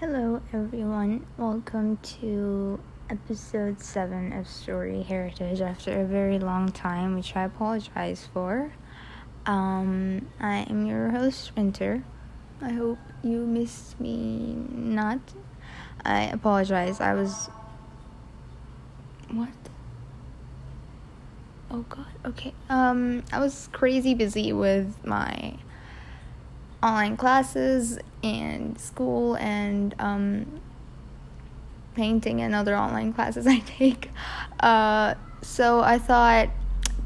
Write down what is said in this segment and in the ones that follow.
Hello, everyone. Welcome to episode 7 of Story Heritage after a very long time, which I apologize for. Um, I am your host, Winter. I hope you missed me not. I apologize. I was. What? Oh god, okay. Um, I was crazy busy with my online classes and school and um, painting and other online classes I take. Uh, so I thought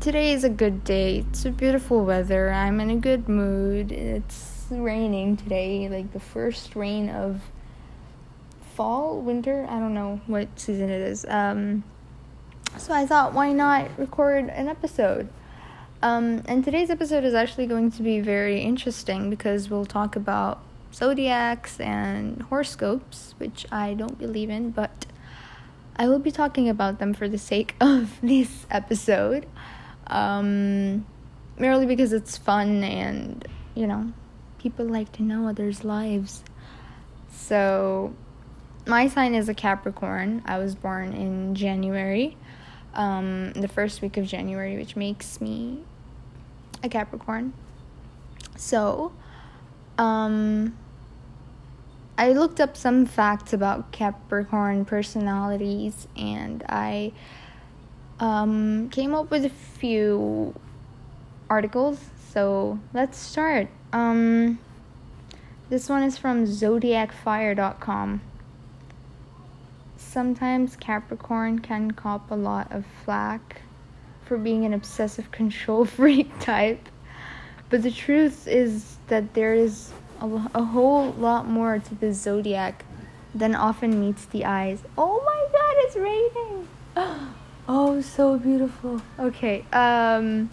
today is a good day. It's a beautiful weather. I'm in a good mood. It's raining today, like the first rain of fall, winter. I don't know what season it is. Um, so I thought, why not record an episode? Um, and today's episode is actually going to be very interesting because we'll talk about zodiacs and horoscopes, which I don't believe in, but I will be talking about them for the sake of this episode. Um, merely because it's fun and, you know, people like to know others' lives. So, my sign is a Capricorn. I was born in January, um, the first week of January, which makes me a Capricorn. So, um, I looked up some facts about Capricorn personalities and I um, came up with a few articles. So, let's start. Um, this one is from zodiacfire.com. Sometimes Capricorn can cop a lot of flack for being an obsessive control freak type. But the truth is that there is a, a whole lot more to the zodiac than often meets the eyes. Oh my god, it's raining! Oh, so beautiful. Okay, um,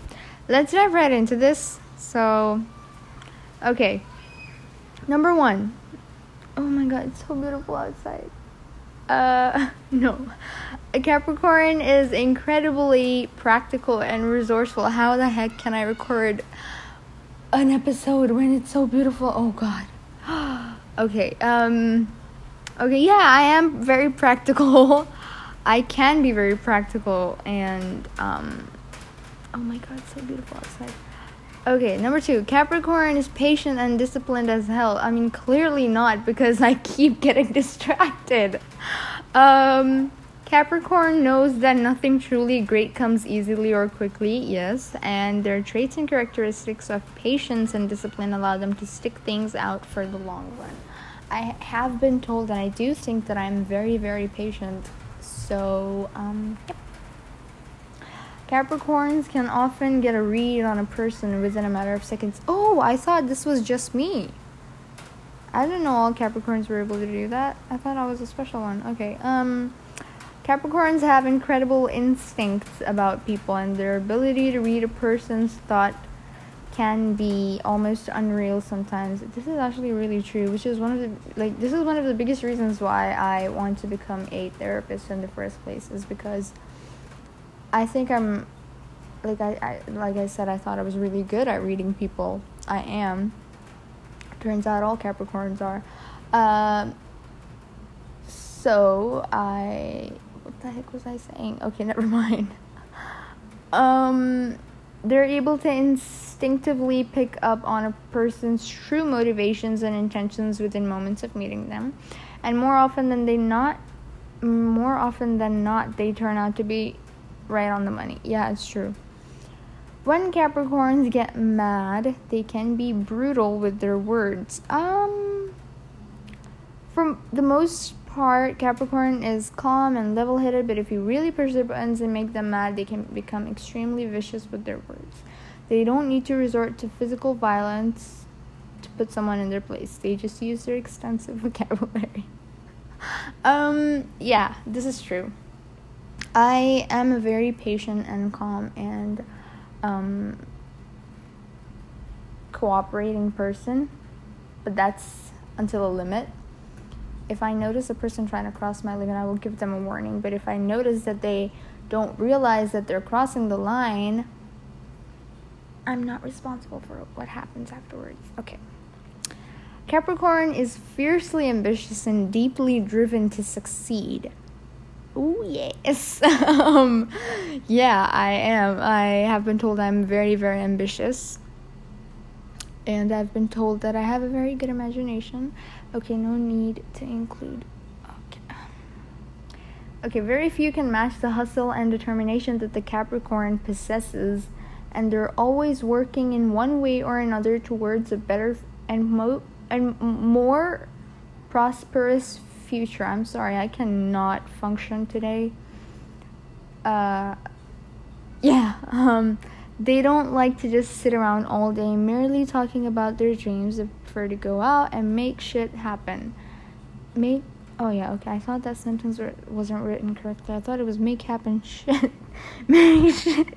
let's dive right into this. So, okay, number one. Oh my god, it's so beautiful outside. Uh, no. A Capricorn is incredibly practical and resourceful. How the heck can I record an episode when it's so beautiful? Oh god. okay, um Okay, yeah, I am very practical. I can be very practical and um Oh my god, so beautiful outside. Okay, number two, Capricorn is patient and disciplined as hell. I mean, clearly not because I keep getting distracted. Um, Capricorn knows that nothing truly great comes easily or quickly, yes, and their traits and characteristics of patience and discipline allow them to stick things out for the long run. I have been told, and I do think that I'm very, very patient. So, um, yep. Capricorns can often get a read on a person within a matter of seconds. Oh, I thought this was just me. I didn't know all Capricorns were able to do that. I thought I was a special one. Okay. Um Capricorns have incredible instincts about people and their ability to read a person's thought can be almost unreal sometimes. This is actually really true, which is one of the like this is one of the biggest reasons why I want to become a therapist in the first place is because I think I'm like I, I like I said I thought I was really good at reading people. I am. Turns out all Capricorns are. Um so I what the heck was I saying? Okay, never mind. Um they're able to instinctively pick up on a person's true motivations and intentions within moments of meeting them. And more often than they not more often than not they turn out to be right on the money. Yeah, it's true. When Capricorns get mad, they can be brutal with their words. Um, for the most part, Capricorn is calm and level headed, but if you really push their buttons and make them mad, they can become extremely vicious with their words. They don't need to resort to physical violence to put someone in their place, they just use their extensive vocabulary. um, yeah, this is true. I am a very patient and calm and um, cooperating person, but that's until a limit. If I notice a person trying to cross my limit, I will give them a warning. But if I notice that they don't realize that they're crossing the line, I'm not responsible for what happens afterwards. Okay. Capricorn is fiercely ambitious and deeply driven to succeed. Oh yes. um, yeah, I am. I have been told I'm very, very ambitious. And I've been told that I have a very good imagination. Okay, no need to include. Okay. Okay, very few can match the hustle and determination that the Capricorn possesses, and they're always working in one way or another towards a better and mo- and more prosperous future. I'm sorry, I cannot function today. Uh, yeah, um, they don't like to just sit around all day merely talking about their dreams. They prefer to go out and make shit happen. Make oh yeah okay. I thought that sentence wasn't written correctly. I thought it was make happen shit. make shit.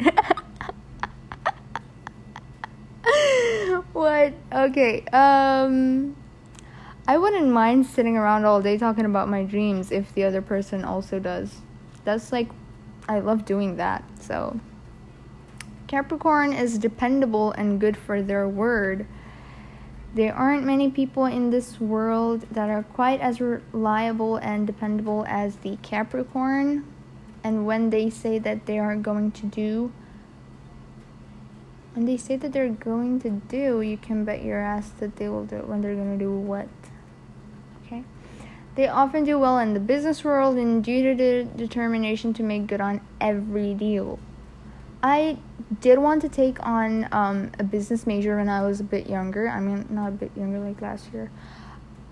what? Okay. Um. I wouldn't mind sitting around all day talking about my dreams if the other person also does. That's like, I love doing that. So, Capricorn is dependable and good for their word. There aren't many people in this world that are quite as reliable and dependable as the Capricorn. And when they say that they are going to do, when they say that they're going to do, you can bet your ass that they will do it when they're going to do what. They often do well in the business world and due to their determination to make good on every deal. I did want to take on um, a business major when I was a bit younger. I mean, not a bit younger, like last year.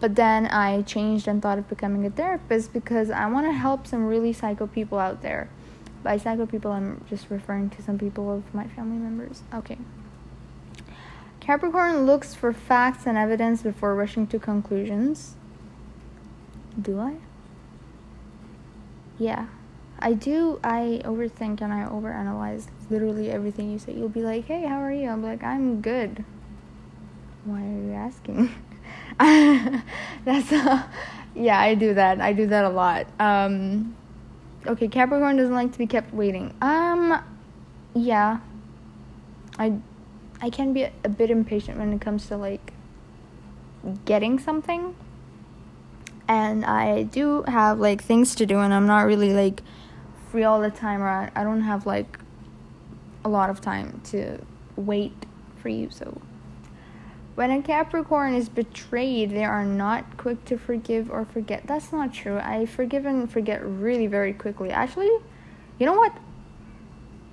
But then I changed and thought of becoming a therapist because I want to help some really psycho people out there. By psycho people, I'm just referring to some people of my family members. Okay. Capricorn looks for facts and evidence before rushing to conclusions. Do I? Yeah. I do. I overthink and I overanalyze literally everything you say. You'll be like, hey, how are you? I'm like, I'm good. Why are you asking? That's, uh, yeah, I do that. I do that a lot. Um, okay, Capricorn doesn't like to be kept waiting. Um, yeah. I, I can be a bit impatient when it comes to like getting something and I do have like things to do and I'm not really like free all the time or I don't have like a lot of time to wait for you so when a Capricorn is betrayed, they are not quick to forgive or forget. That's not true. I forgive and forget really very quickly. Actually, you know what?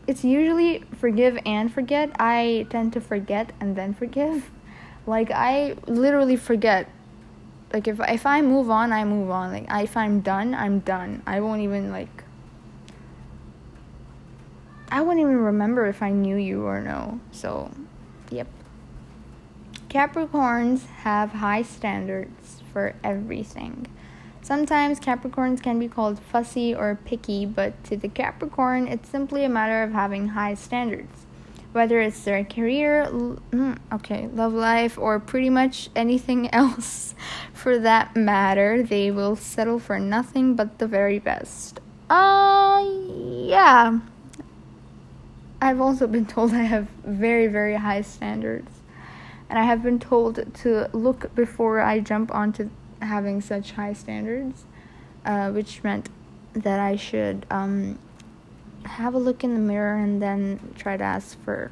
It's usually forgive and forget. I tend to forget and then forgive. Like I literally forget like if if I move on, I move on. Like if I'm done, I'm done. I won't even like I won't even remember if I knew you or no. So, yep. Capricorns have high standards for everything. Sometimes Capricorns can be called fussy or picky, but to the Capricorn, it's simply a matter of having high standards whether it's their career, mm, okay, love life, or pretty much anything else for that matter, they will settle for nothing but the very best. Uh, yeah. I've also been told I have very, very high standards. And I have been told to look before I jump onto having such high standards, uh, which meant that I should um, have a look in the mirror and then try to ask for,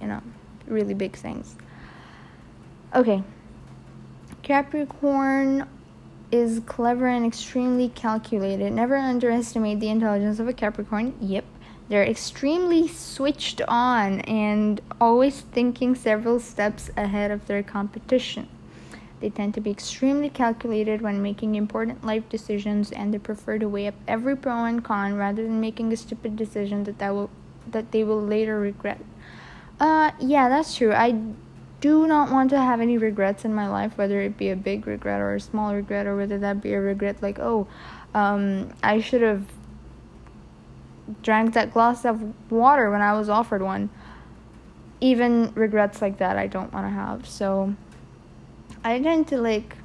you know, really big things. Okay. Capricorn is clever and extremely calculated. Never underestimate the intelligence of a Capricorn. Yep. They're extremely switched on and always thinking several steps ahead of their competition. They tend to be extremely calculated when making important life decisions and they prefer to weigh up every pro and con rather than making a stupid decision that, that will that they will later regret. Uh yeah, that's true. I do not want to have any regrets in my life, whether it be a big regret or a small regret or whether that be a regret like, oh, um, I should have drank that glass of water when I was offered one. Even regrets like that I don't want to have. So I tend to like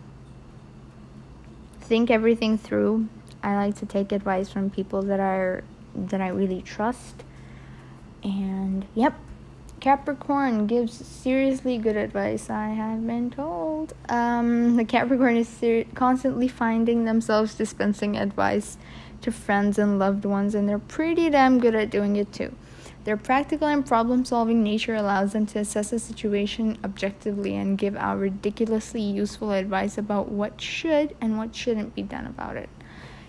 think everything through. I like to take advice from people that are that I really trust. And yep, Capricorn gives seriously good advice, I have been told. Um, the Capricorn is ser- constantly finding themselves dispensing advice to friends and loved ones, and they're pretty damn good at doing it too. Their practical and problem solving nature allows them to assess a situation objectively and give out ridiculously useful advice about what should and what shouldn't be done about it.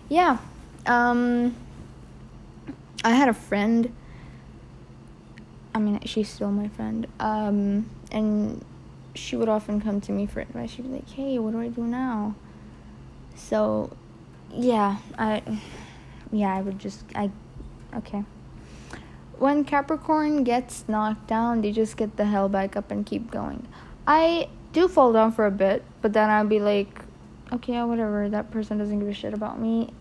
Yeah, um, I had a friend I mean, she's still my friend. Um, and she would often come to me for advice. She'd be like, "Hey, what do I do now?" So, yeah, I, yeah, I would just, I, okay. When Capricorn gets knocked down, they just get the hell back up and keep going. I do fall down for a bit, but then I'll be like, okay, whatever. That person doesn't give a shit about me,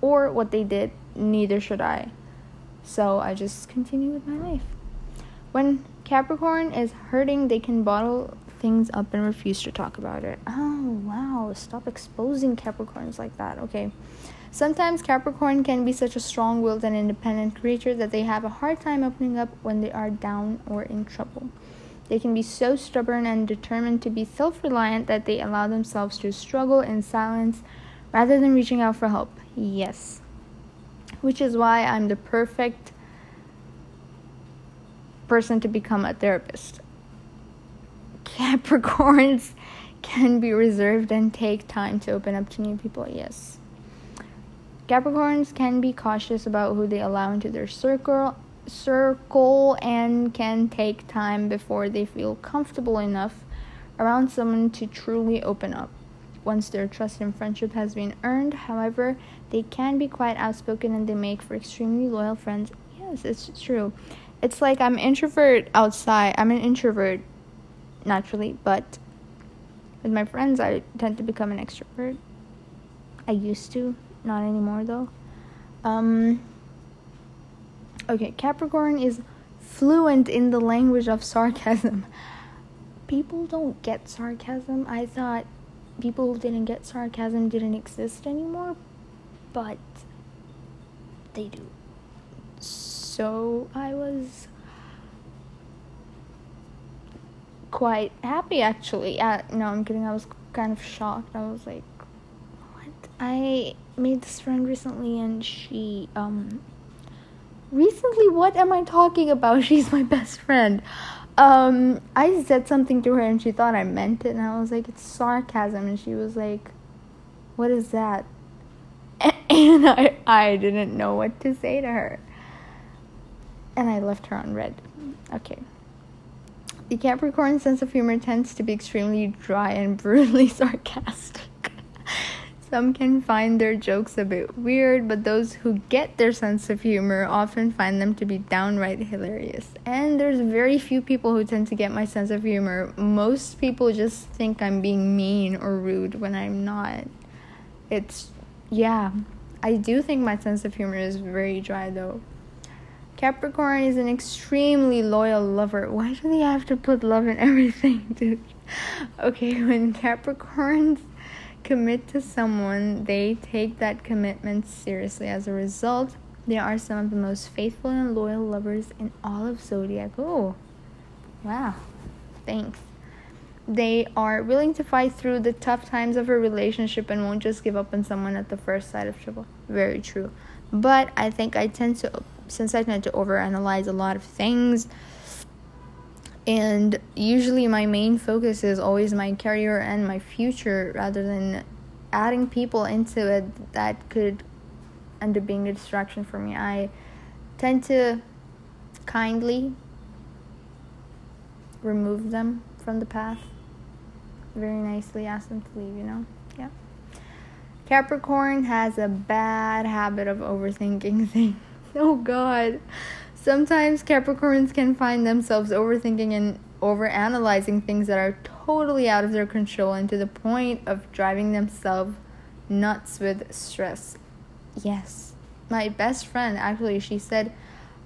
or what they did. Neither should I. So I just continue with my life. When Capricorn is hurting, they can bottle things up and refuse to talk about it. Oh, wow. Stop exposing Capricorns like that. Okay. Sometimes Capricorn can be such a strong willed and independent creature that they have a hard time opening up when they are down or in trouble. They can be so stubborn and determined to be self reliant that they allow themselves to struggle in silence rather than reaching out for help. Yes. Which is why I'm the perfect person to become a therapist. Capricorns can be reserved and take time to open up to new people, yes. Capricorns can be cautious about who they allow into their circle circle and can take time before they feel comfortable enough around someone to truly open up. Once their trust and friendship has been earned, however, they can be quite outspoken and they make for extremely loyal friends. Yes, it's true it's like I'm introvert outside. I'm an introvert naturally, but with my friends I tend to become an extrovert. I used to, not anymore though. Um Okay, Capricorn is fluent in the language of sarcasm. People don't get sarcasm. I thought people who didn't get sarcasm didn't exist anymore, but they do so I was quite happy actually. Uh, no, I'm kidding. I was kind of shocked. I was like, what? I made this friend recently and she, um, recently, what am I talking about? She's my best friend. Um, I said something to her and she thought I meant it and I was like, it's sarcasm. And she was like, what is that? And I, I didn't know what to say to her and I left her on read. Okay. The Capricorn sense of humor tends to be extremely dry and brutally sarcastic. Some can find their jokes a bit weird, but those who get their sense of humor often find them to be downright hilarious. And there's very few people who tend to get my sense of humor. Most people just think I'm being mean or rude when I'm not. It's, yeah. I do think my sense of humor is very dry though. Capricorn is an extremely loyal lover. Why do they have to put love in everything, dude? Okay, when Capricorns commit to someone, they take that commitment seriously. As a result, they are some of the most faithful and loyal lovers in all of zodiac. Oh, wow. Thanks. They are willing to fight through the tough times of a relationship and won't just give up on someone at the first sight of trouble. Very true. But I think I tend to since I tend to overanalyze a lot of things, and usually my main focus is always my career and my future rather than adding people into it that could end up being a distraction for me. I tend to kindly remove them from the path. Very nicely ask them to leave, you know? Yeah. Capricorn has a bad habit of overthinking things. Oh god. Sometimes Capricorns can find themselves overthinking and overanalyzing things that are totally out of their control and to the point of driving themselves nuts with stress. Yes. My best friend actually she said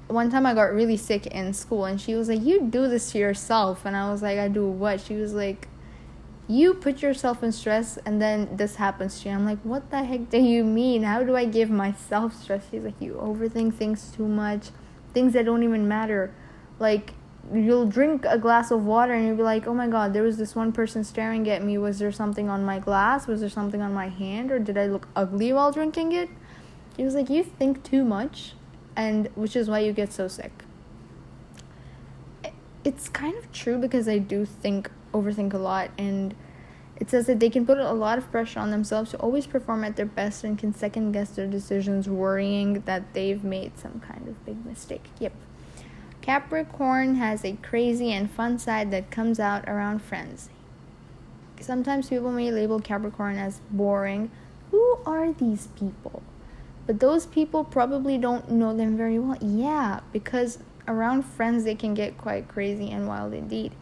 one time I got really sick in school and she was like, You do this to yourself and I was like, I do what? She was like, you put yourself in stress and then this happens to you. I'm like, what the heck do you mean? How do I give myself stress? She's like, you overthink things too much, things that don't even matter. Like, you'll drink a glass of water and you'll be like, oh my god, there was this one person staring at me. Was there something on my glass? Was there something on my hand? Or did I look ugly while drinking it? He was like, you think too much, and which is why you get so sick. It's kind of true because I do think, overthink a lot, and it says that they can put a lot of pressure on themselves to always perform at their best and can second guess their decisions, worrying that they've made some kind of big mistake. Yep. Capricorn has a crazy and fun side that comes out around friends. Sometimes people may label Capricorn as boring. Who are these people? But those people probably don't know them very well. Yeah, because around friends they can get quite crazy and wild indeed.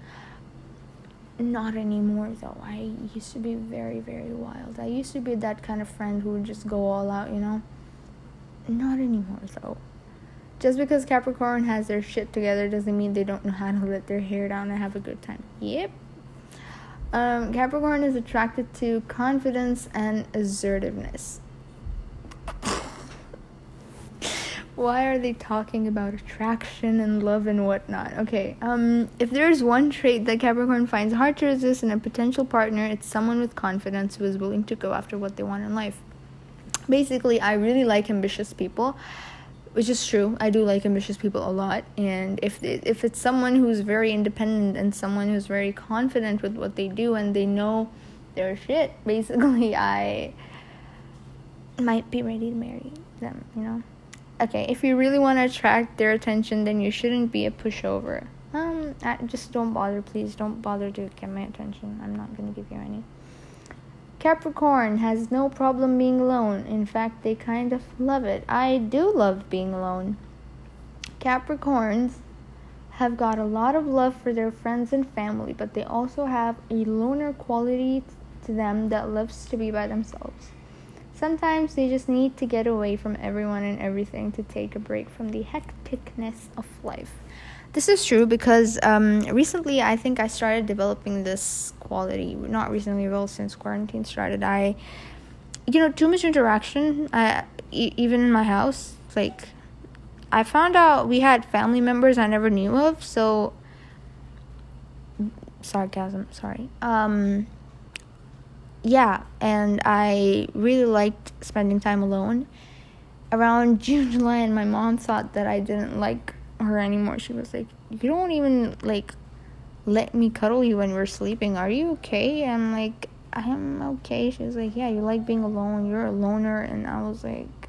Not anymore though. I used to be very, very wild. I used to be that kind of friend who would just go all out, you know? Not anymore though just because Capricorn has their shit together doesn't mean they don't know how to let their hair down and have a good time. Yep. Um, Capricorn is attracted to confidence and assertiveness. Why are they talking about attraction and love and whatnot? Okay, um, if there's one trait that Capricorn finds hard to resist in a potential partner, it's someone with confidence who is willing to go after what they want in life. Basically, I really like ambitious people which is true. I do like ambitious people a lot, and if if it's someone who's very independent and someone who's very confident with what they do and they know their shit, basically, I might be ready to marry them. You know. Okay, if you really want to attract their attention, then you shouldn't be a pushover. Um, I, just don't bother, please. Don't bother to get my attention. I'm not gonna give you any. Capricorn has no problem being alone. In fact, they kind of love it. I do love being alone. Capricorns have got a lot of love for their friends and family, but they also have a loner quality to them that loves to be by themselves. Sometimes they just need to get away from everyone and everything to take a break from the hecticness of life. This is true because um, recently I think I started developing this quality. Not recently, well, since quarantine started. I, you know, too much interaction. I, e- even in my house, like, I found out we had family members I never knew of. So, sarcasm. Sorry. Um. Yeah, and I really liked spending time alone. Around June, July, and my mom thought that I didn't like her anymore. She was like, "You don't even like let me cuddle you when we're sleeping. Are you okay?" I'm like, "I'm okay." She was like, "Yeah, you like being alone. You're a loner." And I was like,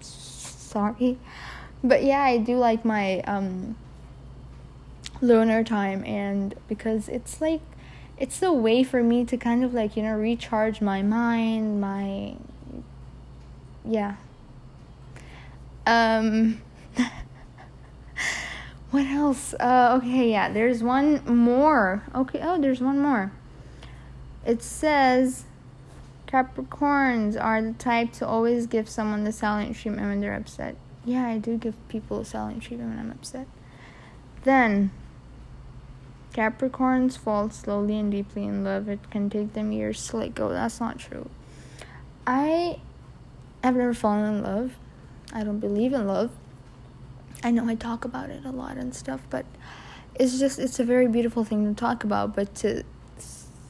"Sorry." But yeah, I do like my um loner time and because it's like it's a way for me to kind of like, you know, recharge my mind, my yeah. Um what else? Uh, okay, yeah, there's one more. Okay, oh, there's one more. It says Capricorns are the type to always give someone the silent treatment when they're upset. Yeah, I do give people the silent treatment when I'm upset. Then, Capricorns fall slowly and deeply in love. It can take them years to let go. That's not true. I have never fallen in love. I don't believe in love. I know I talk about it a lot and stuff, but it's just it's a very beautiful thing to talk about, but to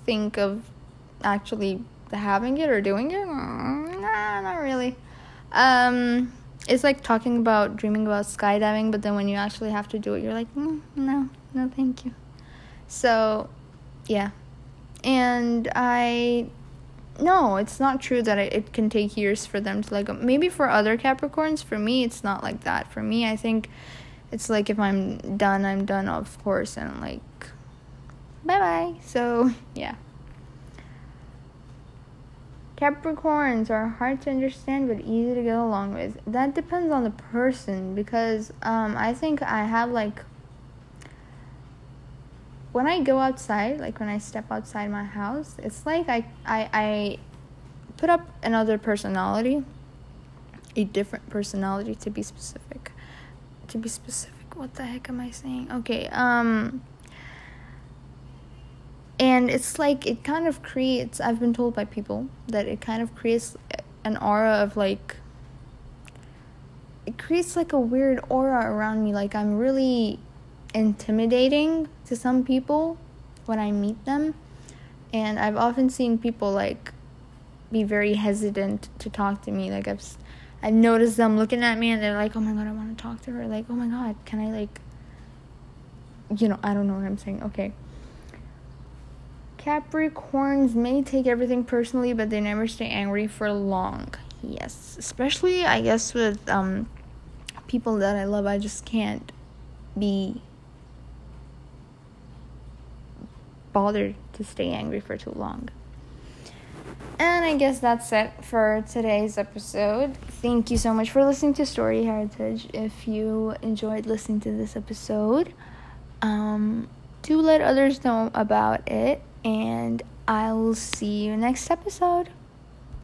think of actually having it or doing it, nah, not really. Um, it's like talking about dreaming about skydiving, but then when you actually have to do it, you're like, mm, no, no, thank you. So, yeah, and I no, it's not true that it, it can take years for them to like maybe for other Capricorns, for me it's not like that. For me, I think it's like if I'm done, I'm done, of course, and like bye-bye. So, yeah. Capricorns are hard to understand but easy to get along with. That depends on the person because um I think I have like when I go outside, like when I step outside my house, it's like I I I put up another personality, a different personality to be specific. To be specific, what the heck am I saying? Okay, um and it's like it kind of creates I've been told by people that it kind of creates an aura of like it creates like a weird aura around me like I'm really intimidating to some people when I meet them. And I've often seen people like be very hesitant to talk to me. Like I've I've noticed them looking at me and they're like, "Oh my god, I want to talk to her." Like, "Oh my god, can I like you know, I don't know what I'm saying. Okay. Capricorns may take everything personally, but they never stay angry for long. Yes, especially I guess with um people that I love, I just can't be bothered to stay angry for too long. And I guess that's it for today's episode. Thank you so much for listening to Story Heritage. If you enjoyed listening to this episode, um, do let others know about it, and I'll see you next episode.